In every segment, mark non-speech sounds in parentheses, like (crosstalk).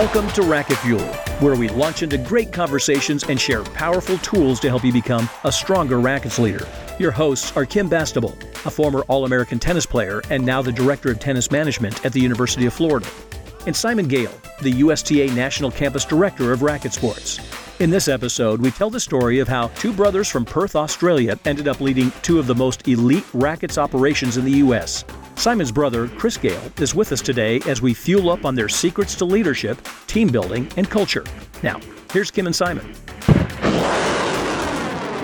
Welcome to Racquet Fuel, where we launch into great conversations and share powerful tools to help you become a stronger rackets leader. Your hosts are Kim Bastable, a former All American tennis player and now the Director of Tennis Management at the University of Florida, and Simon Gale, the USTA National Campus Director of Racket Sports. In this episode, we tell the story of how two brothers from Perth, Australia ended up leading two of the most elite rackets operations in the U.S. Simon's brother, Chris Gale, is with us today as we fuel up on their secrets to leadership, team building, and culture. Now, here's Kim and Simon.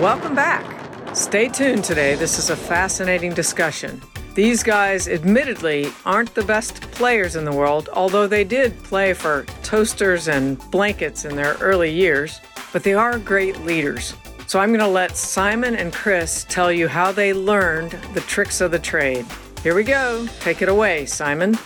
Welcome back. Stay tuned today. This is a fascinating discussion. These guys, admittedly, aren't the best players in the world, although they did play for toasters and blankets in their early years, but they are great leaders. So I'm going to let Simon and Chris tell you how they learned the tricks of the trade. Here we go. Take it away, Simon.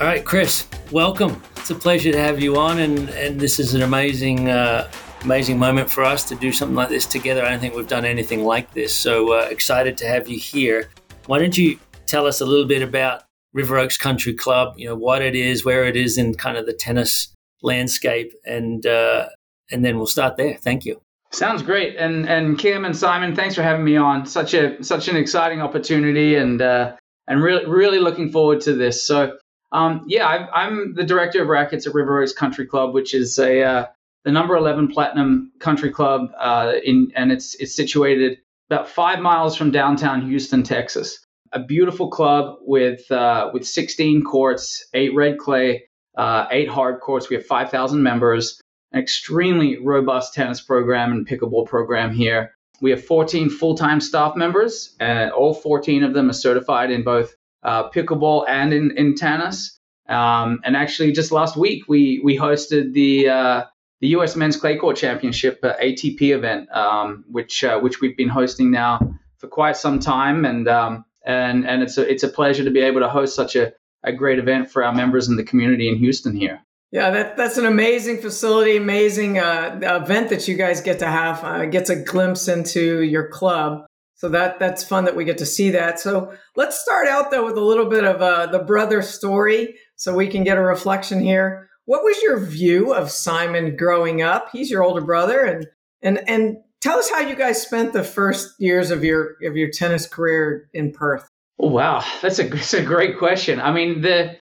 All right, Chris, welcome. It's a pleasure to have you on, and, and this is an amazing, uh, amazing moment for us to do something like this together. I don't think we've done anything like this, so uh, excited to have you here. Why don't you tell us a little bit about River Oaks Country Club? You know what it is, where it is in kind of the tennis landscape, and uh, and then we'll start there. Thank you. Sounds great, and and Kim and Simon, thanks for having me on. Such a such an exciting opportunity, and uh, and really really looking forward to this. So um, yeah, I, am the director of rackets at River Oaks Country Club, which is a uh, the number 11 platinum country club uh, in and it's it's situated about five miles from downtown Houston, Texas. A beautiful club with uh, with 16 courts, eight red clay, uh, eight hard courts. We have 5,000 members. An extremely robust tennis program and pickleball program here. We have 14 full-time staff members, and all 14 of them are certified in both uh, pickleball and in, in tennis. Um, and actually, just last week, we we hosted the uh, the U.S. Men's Clay Court Championship uh, ATP event, um, which uh, which we've been hosting now for quite some time, and um, and and it's a it's a pleasure to be able to host such a, a great event for our members in the community in Houston here. Yeah, that, that's an amazing facility, amazing uh, event that you guys get to have. Uh, gets a glimpse into your club, so that that's fun that we get to see that. So let's start out though with a little bit of uh, the brother story, so we can get a reflection here. What was your view of Simon growing up? He's your older brother, and and and tell us how you guys spent the first years of your of your tennis career in Perth. Wow, that's a (laughs) that's a great question. I mean the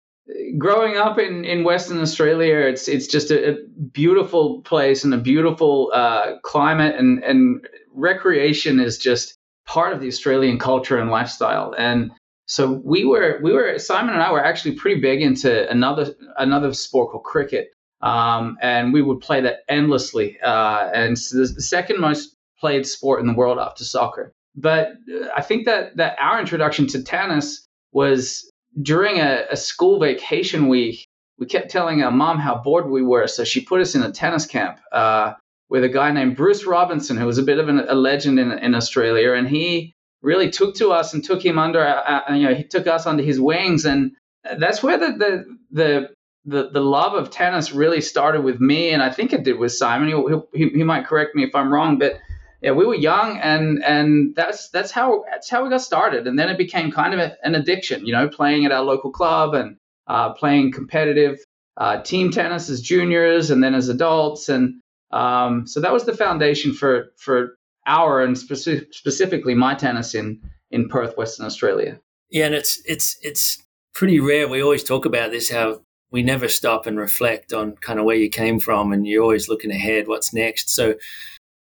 growing up in, in Western Australia, it's it's just a, a beautiful place and a beautiful uh, climate, and and recreation is just part of the Australian culture and lifestyle. And so we were we were Simon and I were actually pretty big into another another sport called cricket, um, and we would play that endlessly. Uh, and so the second most played sport in the world after soccer. But uh, I think that that our introduction to tennis was during a, a school vacation week, we kept telling our mom how bored we were, so she put us in a tennis camp uh, with a guy named Bruce Robinson, who was a bit of an, a legend in, in Australia, and he really took to us and took him under, uh, uh you know, he took us under his wings, and that's where the the the the, the love of tennis really started with me, and I think it did with Simon. He, he, he might correct me if I'm wrong, but yeah, we were young, and and that's that's how that's how we got started, and then it became kind of a, an addiction, you know, playing at our local club and uh, playing competitive uh, team tennis as juniors, and then as adults, and um, so that was the foundation for for our and speci- specifically my tennis in in Perth, Western Australia. Yeah, and it's it's it's pretty rare. We always talk about this how we never stop and reflect on kind of where you came from, and you're always looking ahead, what's next. So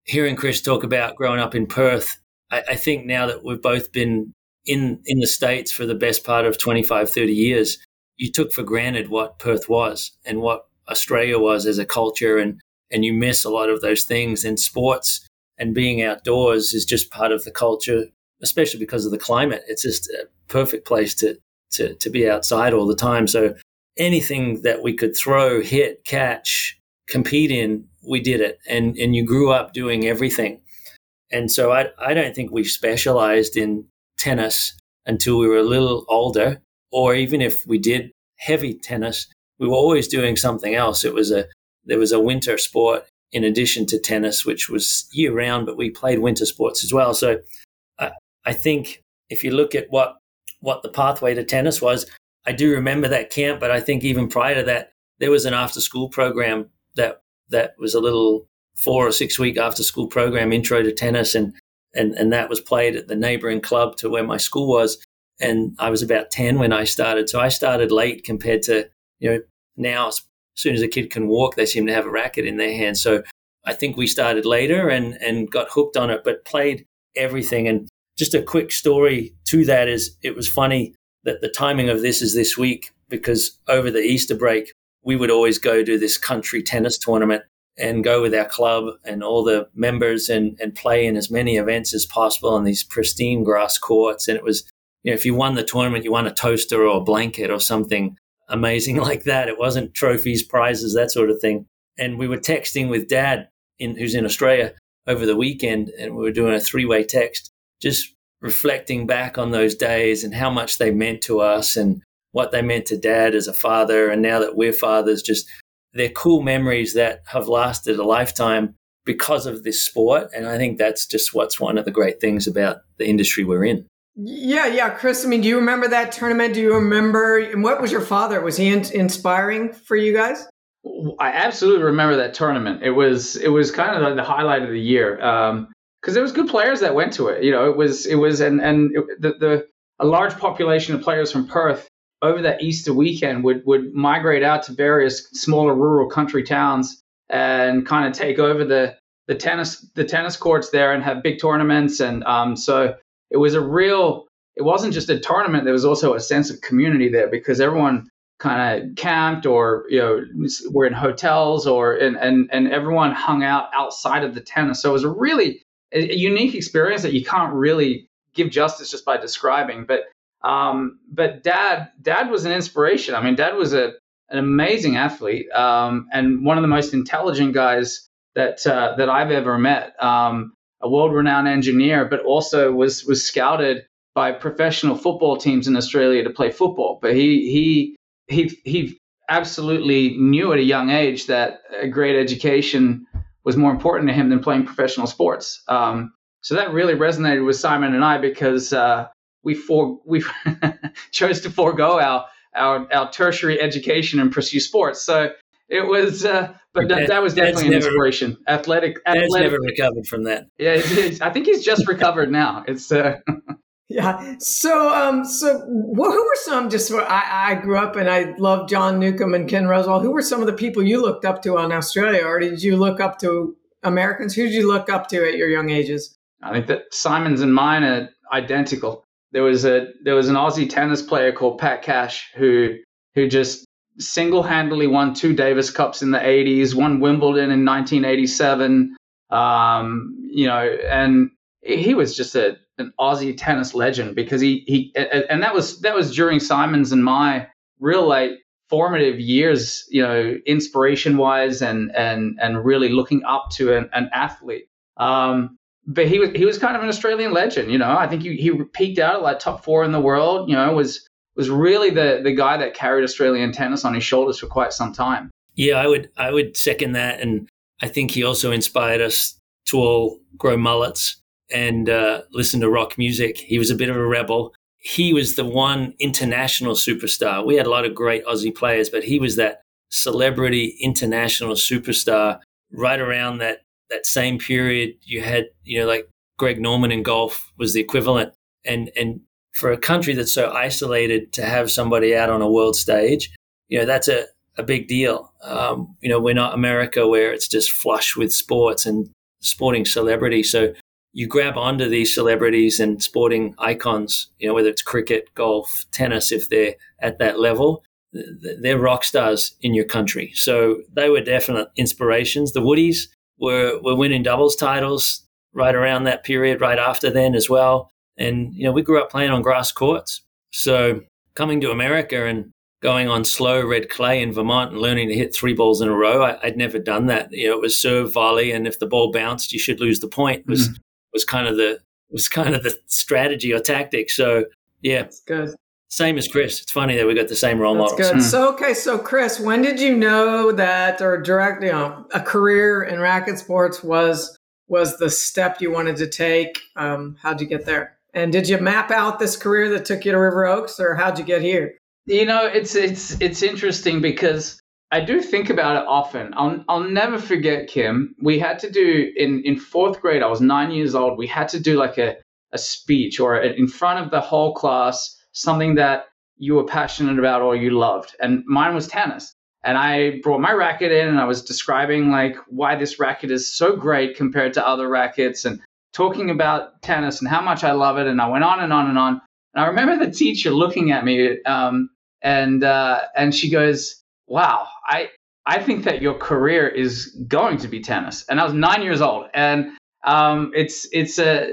hearing Chris talk about growing up in Perth, I, I, think now that we've both been in in the States for the best part of 25, 30 years, you took for granted what Perth was and what Australia was as a culture and and you miss a lot of those things and sports and being outdoors is just part of the culture, especially because of the climate. It's just a perfect place to to to be outside all the time. So anything that we could throw, hit, catch, compete in we did it. And and you grew up doing everything. And so i i don't think we specialized in tennis until we were a little older or even if we did heavy tennis we were always doing something else. It was a there was a winter sport in addition to tennis which was year round but we played winter sports as well. So i i think if you look at what what the pathway to tennis was i do remember that camp but i think even prior to that there was an after school program that that was a little four or six week after school program, intro to tennis, and and and that was played at the neighboring club to where my school was. And I was about ten when I started, so I started late compared to you know now. As soon as a kid can walk, they seem to have a racket in their hand. So I think we started later and and got hooked on it, but played everything. And just a quick story to that is it was funny that the timing of this is this week because over the Easter break we would always go to this country tennis tournament and go with our club and all the members and, and play in as many events as possible on these pristine grass courts. And it was, you know, if you won the tournament, you won a toaster or a blanket or something amazing (laughs) like that. It wasn't trophies, prizes, that sort of thing. And we were texting with dad, in, who's in Australia, over the weekend, and we were doing a three way text, just reflecting back on those days and how much they meant to us and what they meant to dad as a father. And now that we're fathers, just they're cool memories that have lasted a lifetime because of this sport. And I think that's just what's one of the great things about the industry we're in. Yeah, yeah, Chris. I mean, do you remember that tournament? Do you remember? And what was your father? Was he in, inspiring for you guys? I absolutely remember that tournament. It was it was kind of the, the highlight of the year because um, there was good players that went to it. You know, it was it was and and it, the, the a large population of players from Perth over that Easter weekend would would migrate out to various smaller rural country towns and kind of take over the the tennis the tennis courts there and have big tournaments. And um, so it was a real it wasn't just a tournament there was also a sense of community there because everyone kind of camped or you know were in hotels or and and and everyone hung out outside of the tennis. So it was a really a, unique experience that you can't really give justice just by describing. But um, but dad, dad was an inspiration. I mean, dad was a, an amazing athlete um, and one of the most intelligent guys that uh, that I've ever met. Um, a world-renowned engineer, but also was was scouted by professional football teams in Australia to play football. But he he he he absolutely knew at a young age that a great education was more important to him than playing professional sports. Um, so that really resonated with Simon and I because uh, we for we (laughs) chose to forego our, our our tertiary education and pursue sports. So it was, uh, but that, that was definitely an never, inspiration. Athletic, athletic. never recovered from that. Yeah, I think he's just recovered now. It's. Uh, (laughs) yeah. So, um, so who were some? Just I, I grew up and I loved John Newcombe and Ken Rosewall. Who were some of the people you looked up to on Australia, or did you look up to Americans? Who did you look up to at your young ages? I think that Simon's and mine are identical there was a there was an Aussie tennis player called Pat Cash who who just single-handedly won two Davis Cups in the 80s, won Wimbledon in 1987. Um, you know, and he was just a an Aussie tennis legend because he he and that was that was during Simon's and my real like formative years, you know, inspiration wise and and and really looking up to an, an athlete. Um, but he was he was kind of an Australian legend, you know. I think he he peaked out at like top four in the world, you know, was was really the the guy that carried Australian tennis on his shoulders for quite some time. Yeah, I would I would second that, and I think he also inspired us to all grow mullets and uh, listen to rock music. He was a bit of a rebel. He was the one international superstar. We had a lot of great Aussie players, but he was that celebrity international superstar right around that that same period you had you know like Greg Norman in golf was the equivalent. And and for a country that's so isolated to have somebody out on a world stage you know that's a, a big deal. Um, you know we're not America where it's just flush with sports and sporting celebrity. So you grab onto these celebrities and sporting icons you know whether it's cricket golf tennis if they're at that level they're rock stars in your country. So they were definite inspirations. The woodies were were winning doubles titles right around that period, right after then as well. And you know, we grew up playing on grass courts. So coming to America and going on slow red clay in Vermont and learning to hit three balls in a row, I, would never done that. You know, it was serve volley, and if the ball bounced, you should lose the point. Was mm-hmm. was kind of the was kind of the strategy or tactic. So yeah, That's good. Same as Chris. It's funny that we got the same role That's models. Good. Hmm. So okay, so Chris, when did you know that or direct, you know, a career in racket sports was was the step you wanted to take? Um, how'd you get there? And did you map out this career that took you to River Oaks, or how'd you get here? You know, it's it's it's interesting because I do think about it often. I'll I'll never forget Kim. We had to do in in fourth grade. I was nine years old. We had to do like a a speech or a, in front of the whole class something that you were passionate about or you loved. And mine was tennis. And I brought my racket in and I was describing like why this racket is so great compared to other rackets and talking about tennis and how much I love it. And I went on and on and on. And I remember the teacher looking at me um, and uh, and she goes, "Wow, I I think that your career is going to be tennis." And I was nine years old, and um, it's it's a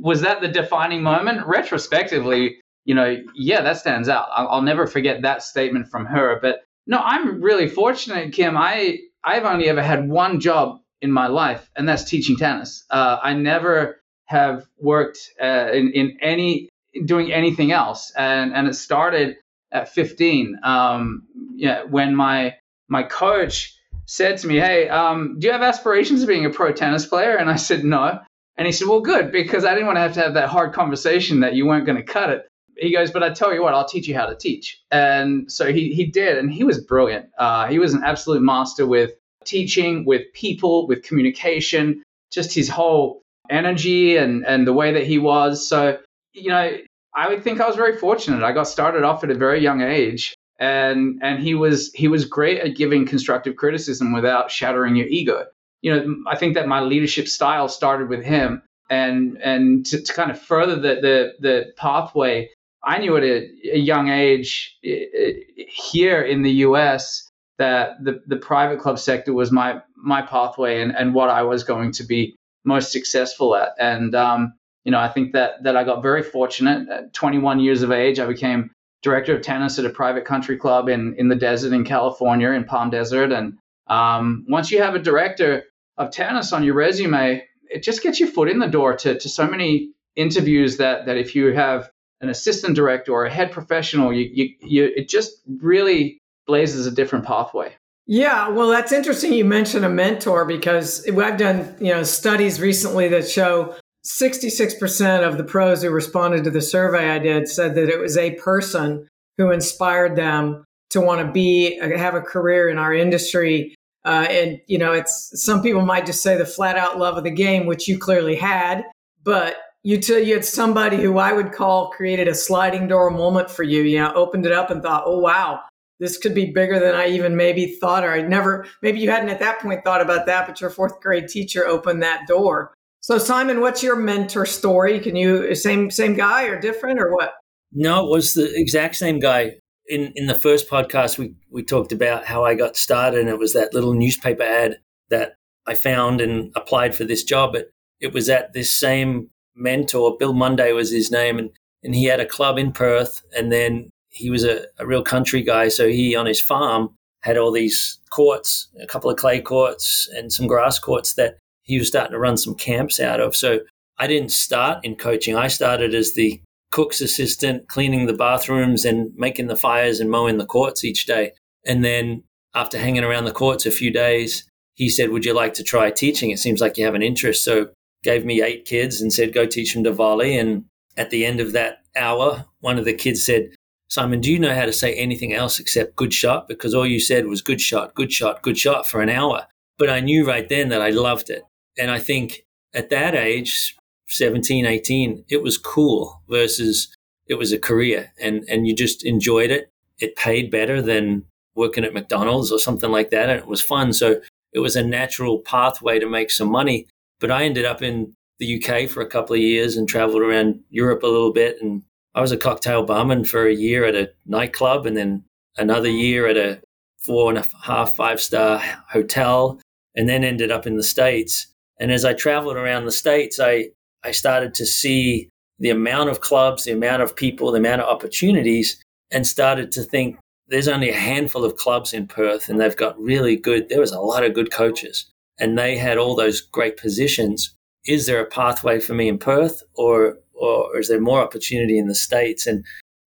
was that the defining moment? Retrospectively, you know, yeah, that stands out. I'll, I'll never forget that statement from her. But no, I'm really fortunate, Kim. I I've only ever had one job in my life, and that's teaching tennis. Uh, I never have worked uh, in in any doing anything else, and and it started at 15. Um, yeah, when my my coach said to me, "Hey, um, do you have aspirations of being a pro tennis player?" And I said, "No." And he said, "Well, good, because I didn't want to have to have that hard conversation that you weren't going to cut it." He goes, "But I tell you what, I'll teach you how to teach." And so he he did, and he was brilliant. Uh, he was an absolute master with teaching, with people, with communication, just his whole energy and and the way that he was. So you know, I would think I was very fortunate. I got started off at a very young age, and and he was he was great at giving constructive criticism without shattering your ego. You know, I think that my leadership style started with him, and and to, to kind of further the the the pathway. I knew at a, a young age here in the U.S. that the the private club sector was my my pathway and and what I was going to be most successful at, and um, you know, I think that that I got very fortunate. At 21 years of age, I became director of tennis at a private country club in in the desert in California, in Palm Desert. And um, once you have a director of tennis on your resume, it just gets your foot in the door to to so many interviews that that if you have an assistant director or a head professional, you you, you it just really blazes a different pathway. Yeah, well, that's interesting. You mentioned a mentor because I've done you know studies recently that show 66% of the pros who responded to the survey I did said that it was a person who inspired them to want to be have a career in our industry. Uh, and you know, it's some people might just say the flat out love of the game, which you clearly had, but you you had somebody who I would call created a sliding door moment for you. You know, opened it up and thought, oh wow, this could be bigger than I even maybe thought, or I never maybe you hadn't at that point thought about that, but your fourth grade teacher opened that door. So Simon, what's your mentor story? Can you same same guy or different or what? No, it was the exact same guy. In in the first podcast we we talked about how I got started and it was that little newspaper ad that I found and applied for this job. But it was at this same mentor, Bill Monday was his name, and, and he had a club in Perth and then he was a, a real country guy. So he on his farm had all these courts, a couple of clay courts and some grass courts that he was starting to run some camps out of. So I didn't start in coaching. I started as the cook's assistant, cleaning the bathrooms and making the fires and mowing the courts each day. And then after hanging around the courts a few days, he said, Would you like to try teaching? It seems like you have an interest. So gave me eight kids and said, Go teach them to volley. And at the end of that hour, one of the kids said, Simon, do you know how to say anything else except good shot? Because all you said was good shot, good shot, good shot for an hour. But I knew right then that I loved it. And I think at that age, 17, 18, it was cool versus it was a career and, and you just enjoyed it. It paid better than working at McDonald's or something like that. And it was fun. So it was a natural pathway to make some money. But I ended up in the UK for a couple of years and traveled around Europe a little bit. And I was a cocktail barman for a year at a nightclub and then another year at a four and a half, five star hotel, and then ended up in the States. And as I traveled around the States, I, I started to see the amount of clubs, the amount of people, the amount of opportunities, and started to think there's only a handful of clubs in Perth and they've got really good, there was a lot of good coaches and they had all those great positions. Is there a pathway for me in Perth or, or is there more opportunity in the States? And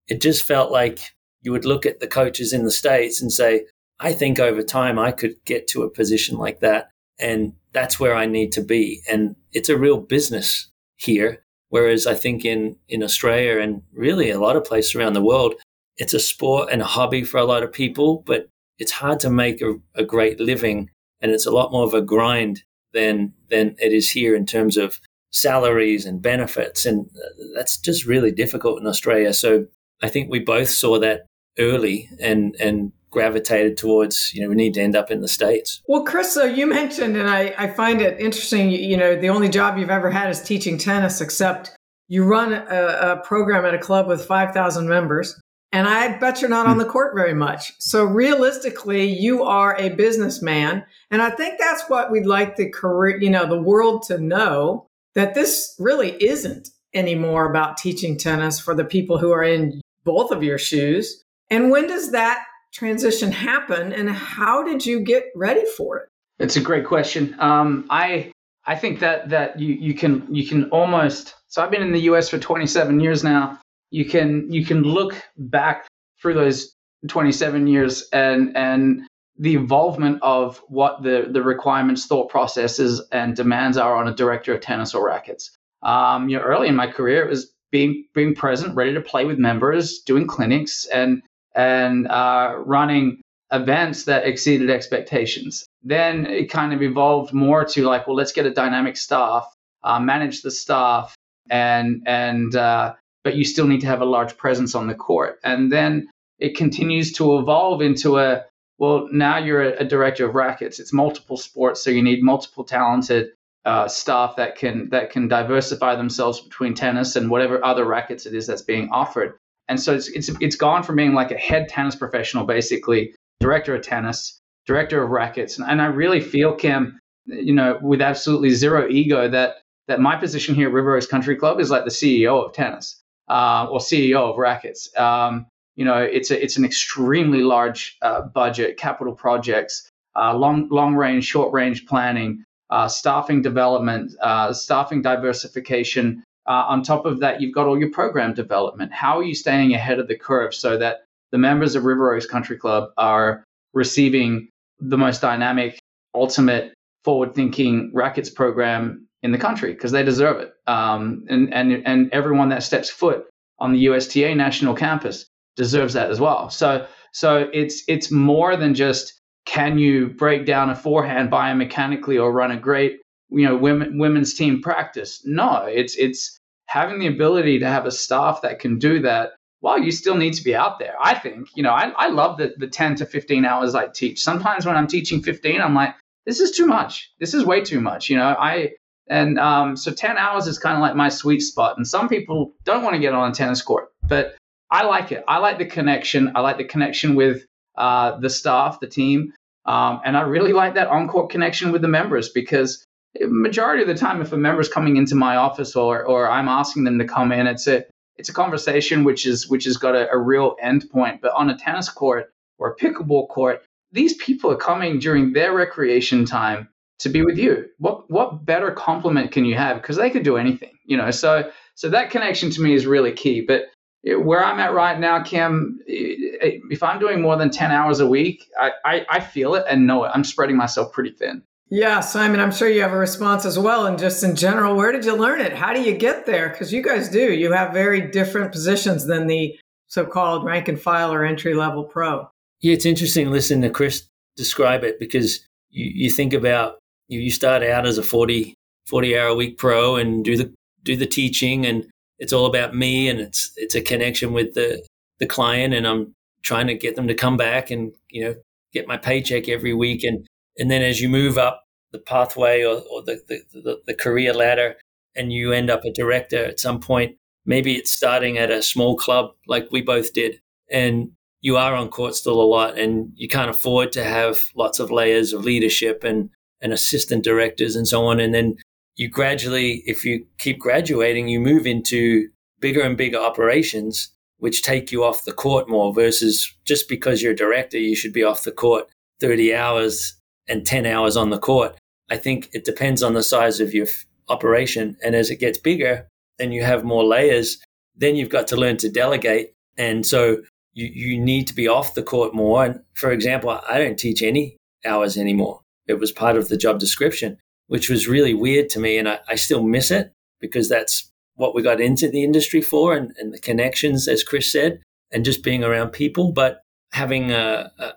it just felt like you would look at the coaches in the States and say, I think over time I could get to a position like that. And that's where I need to be. And it's a real business here. Whereas I think in, in Australia and really a lot of places around the world, it's a sport and a hobby for a lot of people, but it's hard to make a, a great living and it's a lot more of a grind than than it is here in terms of salaries and benefits. And uh, that's just really difficult in Australia. So I think we both saw that early and and gravitated towards you know we need to end up in the states. Well chris so you mentioned and I, I find it interesting you know the only job you've ever had is teaching tennis except you run a, a program at a club with 5000 members and I bet you're not on the court very much. So realistically, you are a businessman. And I think that's what we'd like the career, you know, the world to know that this really isn't anymore about teaching tennis for the people who are in both of your shoes. And when does that transition happen and how did you get ready for it? It's a great question. Um, I I think that that you you can you can almost so I've been in the US for 27 years now you can you can look back through those 27 years and and the involvement of what the the requirements, thought processes, and demands are on a director of tennis or rackets. Um, you know, early in my career, it was being being present, ready to play with members, doing clinics, and and uh, running events that exceeded expectations. Then it kind of evolved more to like, well, let's get a dynamic staff, uh, manage the staff, and and uh, but you still need to have a large presence on the court. And then it continues to evolve into a well, now you're a, a director of rackets. It's multiple sports, so you need multiple talented uh, staff that can that can diversify themselves between tennis and whatever other rackets it is that's being offered. And so it's it's it's gone from being like a head tennis professional, basically director of tennis, director of rackets, and, and I really feel Kim, you know, with absolutely zero ego that that my position here at River Oaks Country Club is like the CEO of tennis uh, or CEO of Rackets. Um, you know, it's a, it's an extremely large uh, budget, capital projects, uh, long long range, short range planning, uh, staffing development, uh, staffing diversification. Uh, on top of that, you've got all your program development. How are you staying ahead of the curve so that the members of River Oaks Country Club are receiving the most dynamic, ultimate, forward-thinking rackets program in the country because they deserve it. Um, and, and, and everyone that steps foot on the USTA national campus deserves that as well. So, so it's, it's more than just can you break down a forehand biomechanically or run a great, you know, women, women's team practice. No, it's, it's having the ability to have a staff that can do that well, you still need to be out there. I think, you know, I, I love the, the 10 to 15 hours I teach. Sometimes when I'm teaching 15, I'm like, this is too much. This is way too much. You know, I, and um, so 10 hours is kind of like my sweet spot. And some people don't want to get on a tennis court, but I like it. I like the connection. I like the connection with uh, the staff, the team. Um, and I really like that on court connection with the members because majority of the time, if a member is coming into my office or, or I'm asking them to come in, it's a, it's a conversation which is which has got a, a real end point. But on a tennis court or a pickleball court, these people are coming during their recreation time to be with you. What what better compliment can you have? Because they could do anything, you know. So so that connection to me is really key. But where I'm at right now, Kim, if I'm doing more than ten hours a week, I, I, I feel it and know it. I'm spreading myself pretty thin. Yeah, Simon, I'm sure you have a response as well. And just in general, where did you learn it? How do you get there? Because you guys do. You have very different positions than the so called rank and file or entry level pro. Yeah, it's interesting listening to Chris describe it because you, you think about you, start out as a 40, 40 hour a week pro and do the do the teaching and it's all about me and it's it's a connection with the the client and I'm trying to get them to come back and you know get my paycheck every week. And and then as you move up the pathway or, or the, the, the, the career ladder and you end up a director at some point maybe it's starting at a small club like we both did and you are on court still a lot and you can't afford to have lots of layers of leadership and and assistant directors and so on. And then you gradually, if you keep graduating, you move into bigger and bigger operations, which take you off the court more versus just because you're a director, you should be off the court 30 hours and 10 hours on the court. I think it depends on the size of your operation. And as it gets bigger and you have more layers, then you've got to learn to delegate. And so you, you need to be off the court more. And for example, I don't teach any hours anymore. It was part of the job description, which was really weird to me. And I, I still miss it because that's what we got into the industry for and, and the connections, as Chris said, and just being around people. But having a, a,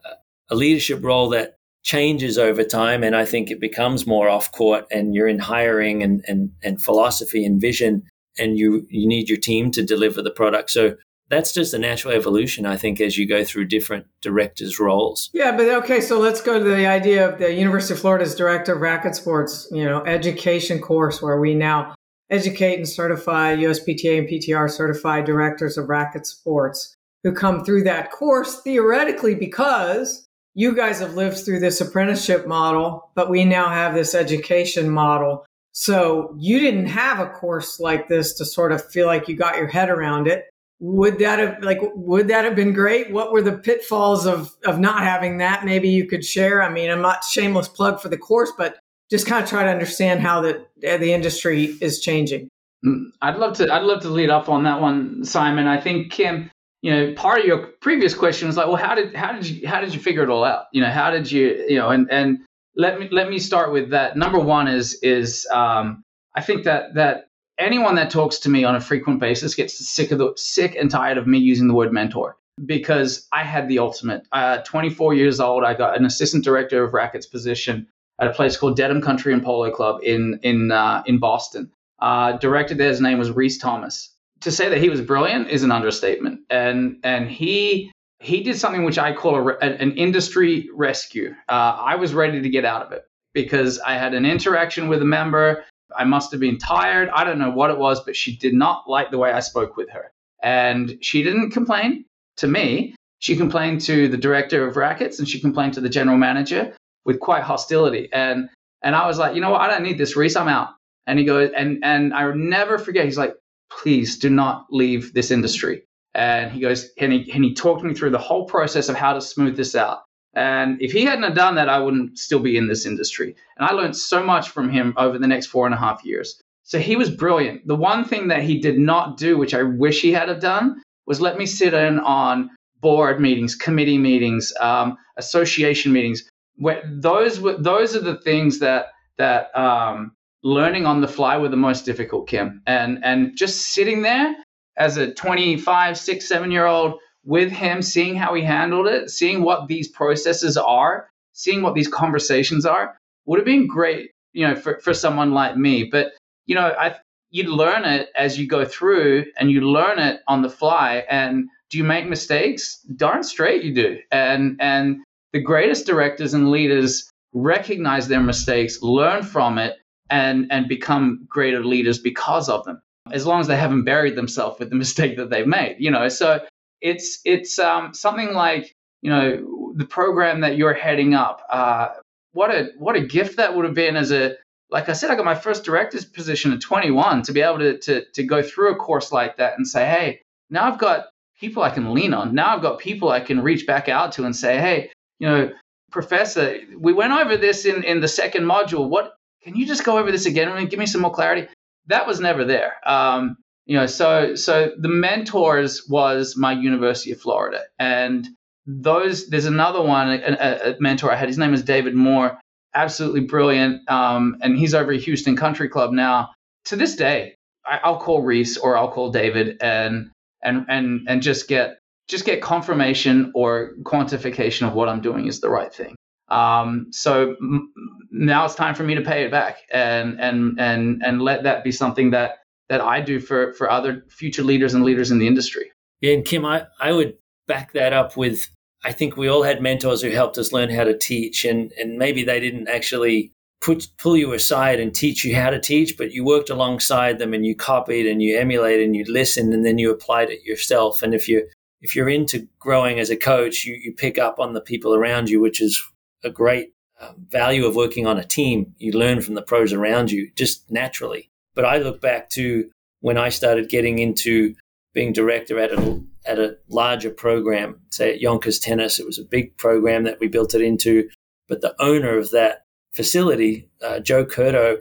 a leadership role that changes over time. And I think it becomes more off court and you're in hiring and, and, and philosophy and vision and you, you need your team to deliver the product. So that's just a natural evolution, I think, as you go through different directors' roles. Yeah, but okay, so let's go to the idea of the University of Florida's Director of Racket Sports, you know, education course where we now educate and certify USPTA and PTR certified directors of racket sports who come through that course theoretically because you guys have lived through this apprenticeship model, but we now have this education model. So you didn't have a course like this to sort of feel like you got your head around it. Would that have like would that have been great? What were the pitfalls of of not having that? Maybe you could share. I mean, I'm not shameless plug for the course, but just kind of try to understand how the the industry is changing. Mm, I'd love to I'd love to lead up on that one, Simon. I think Kim, you know, part of your previous question was like, well, how did how did you how did you figure it all out? You know, how did you you know, and and let me let me start with that. Number one is is um, I think that that anyone that talks to me on a frequent basis gets sick of the sick and tired of me using the word mentor because I had the ultimate. Uh, 24 years old, I got an assistant director of rackets position at a place called Dedham Country and Polo Club in in uh, in Boston. Uh, director there, his name was Reese Thomas to say that he was brilliant is an understatement. And and he he did something which I call a, an industry rescue. Uh, I was ready to get out of it because I had an interaction with a member. I must have been tired. I don't know what it was, but she did not like the way I spoke with her. And she didn't complain to me. She complained to the director of rackets and she complained to the general manager with quite hostility. And and I was like, you know what? I don't need this, Reese. I'm out. And he goes, and and I never forget. He's like, please do not leave this industry. And he goes, and he, and he talked me through the whole process of how to smooth this out. And if he hadn't done that, I wouldn't still be in this industry. And I learned so much from him over the next four and a half years. So he was brilliant. The one thing that he did not do, which I wish he had have done, was let me sit in on board meetings, committee meetings, um, association meetings. Where those were those are the things that that um, learning on the fly were the most difficult, Kim. And and just sitting there as a 25, 6, 7 year old with him, seeing how he handled it, seeing what these processes are, seeing what these conversations are, would have been great, you know, for, for someone like me. But, you know, I you learn it as you go through and you learn it on the fly. And do you make mistakes? Darn straight you do. And and the greatest directors and leaders recognize their mistakes, learn from it, and and become greater leaders because of them as long as they haven't buried themselves with the (laughs) mistake that they've made you know so it's it's um, something like you know the program that you're heading up uh, what a what a gift that would have been as a like I said, I got my first director's position at 21 to be able to, to, to go through a course like that and say, hey, now I've got people I can lean on. Now I've got people I can reach back out to and say, hey, you know, professor, we went over this in, in the second module. What can you just go over this again and give me some more clarity? That was never there. Um, you know, so so the mentors was my University of Florida, and those there's another one, a, a mentor I had. His name is David Moore, absolutely brilliant, um, and he's over at Houston Country Club now. To this day, I, I'll call Reese or I'll call David and and and and just get just get confirmation or quantification of what I'm doing is the right thing. Um, so m- now it's time for me to pay it back and and and and let that be something that that I do for for other future leaders and leaders in the industry. Yeah, and Kim, I, I would back that up with I think we all had mentors who helped us learn how to teach and and maybe they didn't actually put pull you aside and teach you how to teach, but you worked alongside them and you copied and you emulated and you listened and then you applied it yourself. And if you if you're into growing as a coach, you, you pick up on the people around you, which is a great uh, value of working on a team. You learn from the pros around you just naturally. But I look back to when I started getting into being director at a at a larger program, say at Yonkers Tennis. It was a big program that we built it into, but the owner of that facility, uh, Joe Curto,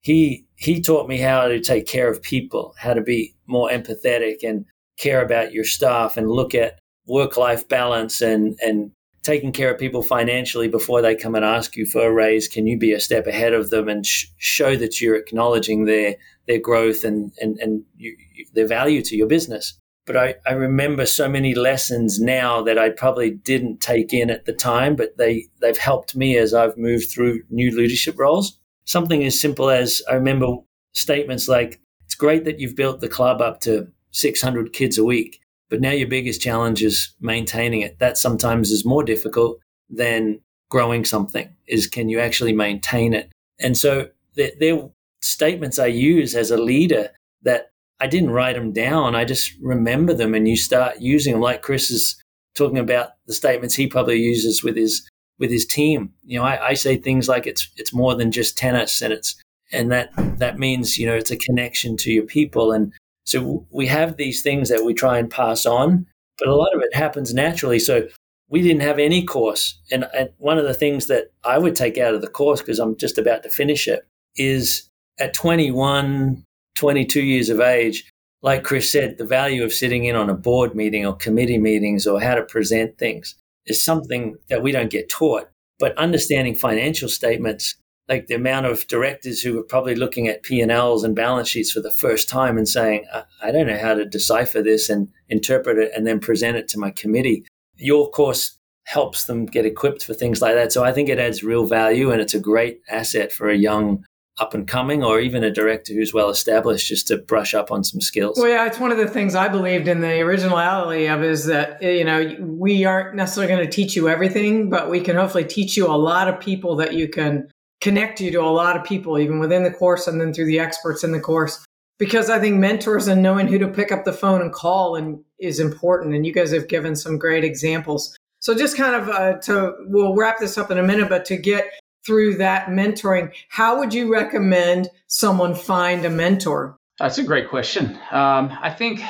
he he taught me how to take care of people, how to be more empathetic and care about your staff, and look at work life balance and and taking care of people financially before they come and ask you for a raise, can you be a step ahead of them and sh- show that you're acknowledging their their growth and and and you, their value to your business? but I, I remember so many lessons now that I probably didn't take in at the time, but they, they've helped me as I've moved through new leadership roles. Something as simple as I remember statements like, it's great that you've built the club up to 600 kids a week, but now your biggest challenge is maintaining it. That sometimes is more difficult than growing something is can you actually maintain it? And so they're, they're statements I use as a leader that I didn't write them down. I just remember them and you start using them like Chris is talking about the statements he probably uses with his with his team. You know, I, I say things like it's it's more than just tennis and it's and that that means, you know, it's a connection to your people. And so we have these things that we try and pass on, but a lot of it happens naturally. So we didn't have any course. And, one of the things that I would take out of the course, because I'm just about to finish it, is at 21, 22 years of age, like Chris said, the value of sitting in on a board meeting or committee meetings or how to present things is something that we don't get taught. But understanding financial statements, like the amount of directors who are probably looking at P&Ls and balance sheets for the first time and saying, I, I don't know how to decipher this and interpret it and then present it to my committee your course helps them get equipped for things like that. So I think it adds real value and it's a great asset for a young up and coming or even a director who's well established just to brush up on some skills. Well, yeah, it's one of the things I believed in the originality of is that, you know, we aren't necessarily going to teach you everything, but we can hopefully teach you a lot of people that you can connect you to a lot of people, even within the course and then through the experts in the course. Because I think mentors and knowing who to pick up the phone and call and is important. And you guys have given some great examples. So just kind of uh, to, we'll wrap this up in a minute, but to get through that mentoring, how would you recommend someone find a mentor? That's a great question. Um, I think,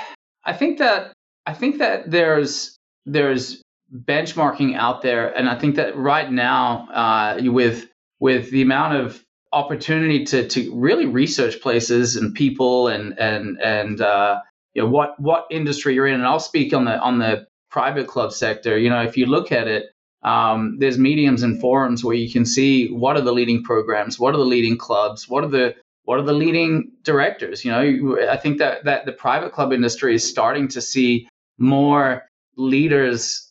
I think that, I think that there's, there's benchmarking out there. And I think that right now, uh, with, with the amount of opportunity to, to really research places and people and, and, and, uh, you know what what industry you're in. And i'll speak on the on the private club sector. You know if you look at it um, there's mediums and forums where you can see what are the leading programs what are the leading clubs what are the what are the leading directors. You know i think that that the private club industry is starting to see more leaders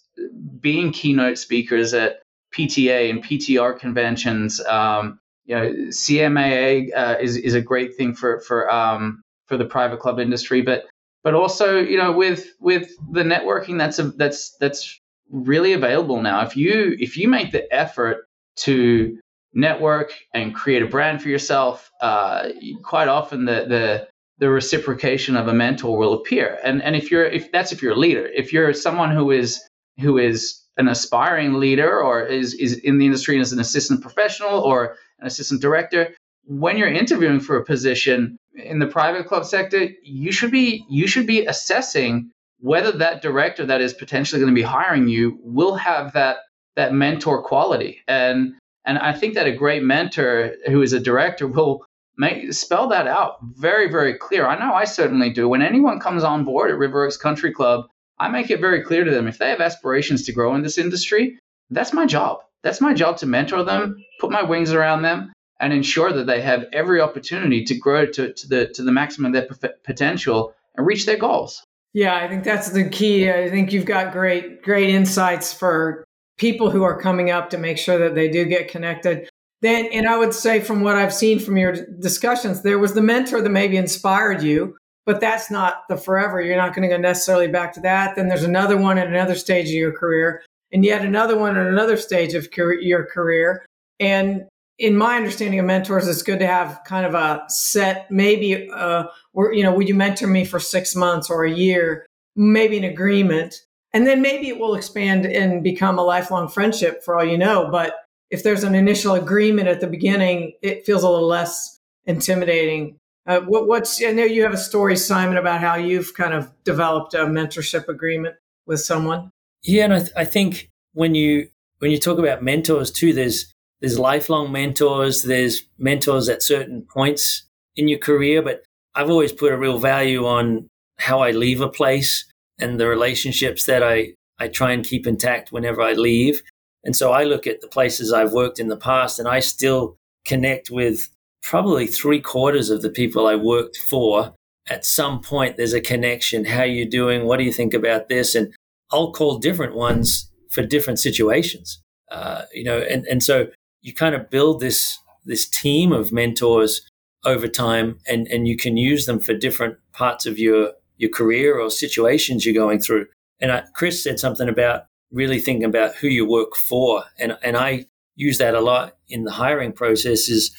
being keynote speakers at pta and ptr conventions. Um, you know cmaa uh, is, is a great thing for for um, for the private club industry but but also you know with with the networking that's a, that's that's really available now if you if you make the effort to network and create a brand for yourself uh, quite often the the the reciprocation of a mentor will appear. And and if you're if that's if you're a leader. If you're someone who is who is an aspiring leader or is is in the industry as an assistant professional or an assistant director when you're interviewing for a position in the private club sector, you should be you should be assessing whether that director that is potentially going to be hiring you will have that that mentor quality. And and I think that a great mentor who is a director will make spell that out very very clear. I know I certainly do. When anyone comes on board at River Oaks Country Club, I make it very clear to them if they have aspirations to grow in this industry, that's my job. That's my job to mentor them, put my wings around them, and ensure that they have every opportunity to grow to, to the to the maximum of their potential and reach their goals. Yeah, I think that's the key. I think you've got great great insights for people who are coming up to make sure that they do get connected. Then, and I would say from what I've seen from your discussions, there was the mentor that maybe inspired you, but that's not the forever. You're not going to go necessarily back to that. Then there's another one at another stage of your career, and yet another one at another stage of your career. And in my understanding of mentors, it's good to have kind of a set, maybe, uh, or, you know, would you mentor me for six months or a year, maybe an agreement. And then maybe it will expand and become a lifelong friendship for all you know. But if there's an initial agreement at the beginning, it feels a little less intimidating. Uh, what, what's, I know you have a story, Simon, about how you've kind of developed a mentorship agreement with someone. Yeah. And I, th- I think when you, when you talk about mentors too, there's, there's lifelong mentors, there's mentors at certain points in your career, but I've always put a real value on how I leave a place and the relationships that I, I try and keep intact whenever I leave. And so I look at the places I've worked in the past and I still connect with probably three quarters of the people I worked for. at some point there's a connection. How you doing? What do you think about this? And I'll call different ones for different situations. Uh, you know, and, and so you kind of build this this team of mentors over time and, and you can use them for different parts of your your career or situations you're going through. And I, Chris said something about really thinking about who you work for. And and I use that a lot in the hiring process is,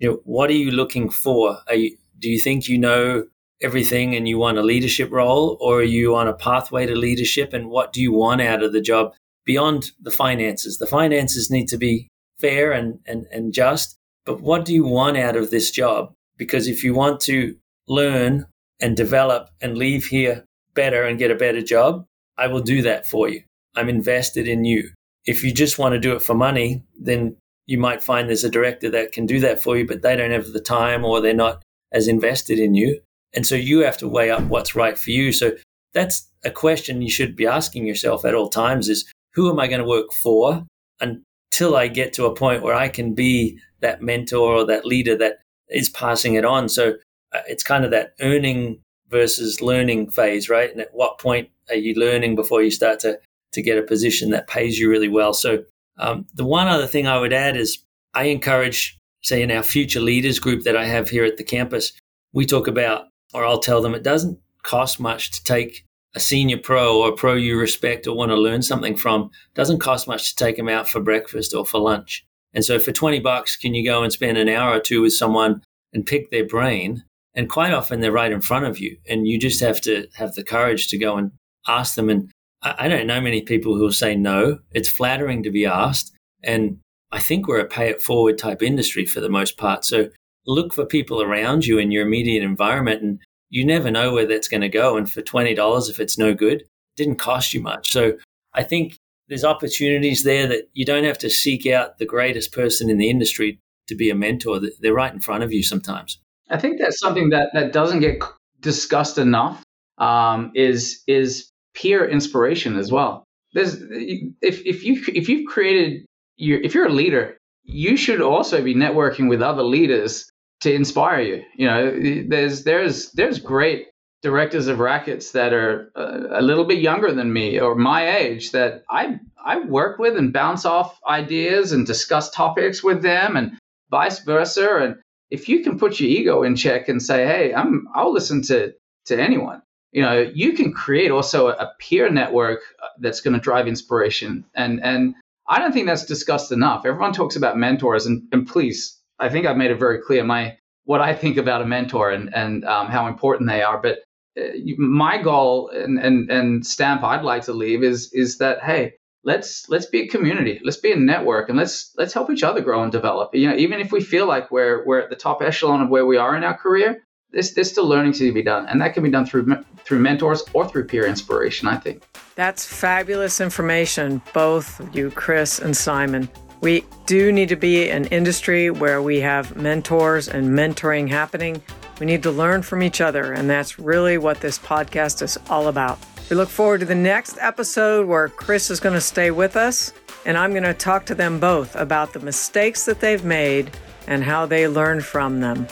you know, what are you looking for? You, do you think you know everything and you want a leadership role or are you on a pathway to leadership? And what do you want out of the job beyond the finances? The finances need to be fair and, and, and just but what do you want out of this job? Because if you want to learn and develop and leave here better and get a better job i will do that for you. I'm invested in you. If you just want to do it for money then you might find there's a director that can do that for you but they don't have the time or they're not as invested in you and so you have to weigh up what's right for you. So that's a question you should be asking yourself at all times is who am I going to work for until I get to a point where I can be that mentor or that leader that is passing it on. So uh, it's kind of that earning versus learning phase, right? And at what point are you learning before you start to to get a position that pays you really well? So um, the one other thing I would add is I encourage, say, in our future leaders group that I have here at the campus, we talk about or I'll tell them it doesn't cost much to take a senior pro or a pro you respect or want to learn something from. It doesn't cost much to take them out for breakfast or for lunch. And so for 20 bucks, can you go and spend an hour or two with someone and pick their brain? And quite often they're right in front of you. And you just have to have the courage to go and ask them. And I, don't know many people who will say no. It's flattering to be asked. And I think we're a pay it forward type industry for the most part. So look for people around you in your immediate environment and you never know where that's going to go. And for $20, if it's no good, it didn't cost you much. So I think there's opportunities there that you don't have to seek out the greatest person in the industry to be a mentor. They're right in front of you sometimes. I think that's something that, that doesn't get discussed enough um, is is peer inspiration as well. There's if if you if you've created your if you're a leader, you should also be networking with other leaders to inspire you. You know, there's there's there's great directors of rackets that are a, a little bit younger than me or my age that I I work with and bounce off ideas and discuss topics with them and vice versa. And if you can put your ego in check and say, hey, I'm I'll listen to to anyone. You know, you can create also a peer network uh, that's going to drive inspiration. And and I don't think that's discussed enough. Everyone talks about mentors, and, and please I think I've made it very clear my what I think about a mentor and and um, how important they are. But uh, my goal and, and and stamp I'd like to leave is is that hey let's let's be a community let's be a network and let's let's help each other grow and develop you know even if we feel like we're we're at the top echelon of where we are in our career there's, there's still learning to be done and that can be done through through mentors or through peer inspiration i think that's fabulous information both you chris and simon we do need to be an industry where we have mentors and mentoring happening. We need to learn from each other, and that's really what this podcast is all about. We look forward to the next episode where Chris is going to stay with us, and I'm going to talk to them both about the mistakes that they've made and how they learned from them.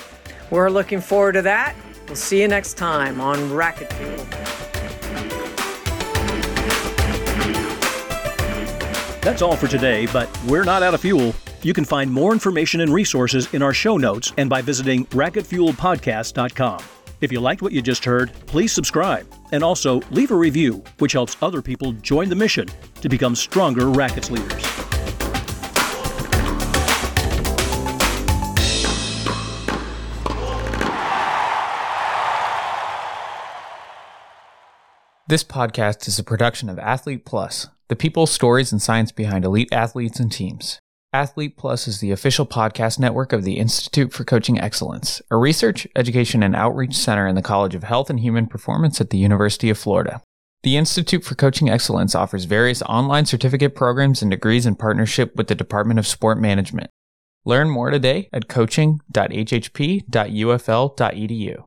We're looking forward to that. We'll see you next time on Racquet Fuel. That's all for today, but we're not out of fuel. You can find more information and resources in our show notes and by visiting racquetfuelpodcast.com. If you liked what you just heard, please subscribe and also leave a review, which helps other people join the mission to become stronger rackets leaders. This podcast is a production of Athlete Plus the people, stories, and science behind elite athletes and teams. Athlete Plus is the official podcast network of the Institute for Coaching Excellence, a research, education, and outreach center in the College of Health and Human Performance at the University of Florida. The Institute for Coaching Excellence offers various online certificate programs and degrees in partnership with the Department of Sport Management. Learn more today at coaching.hhp.ufl.edu.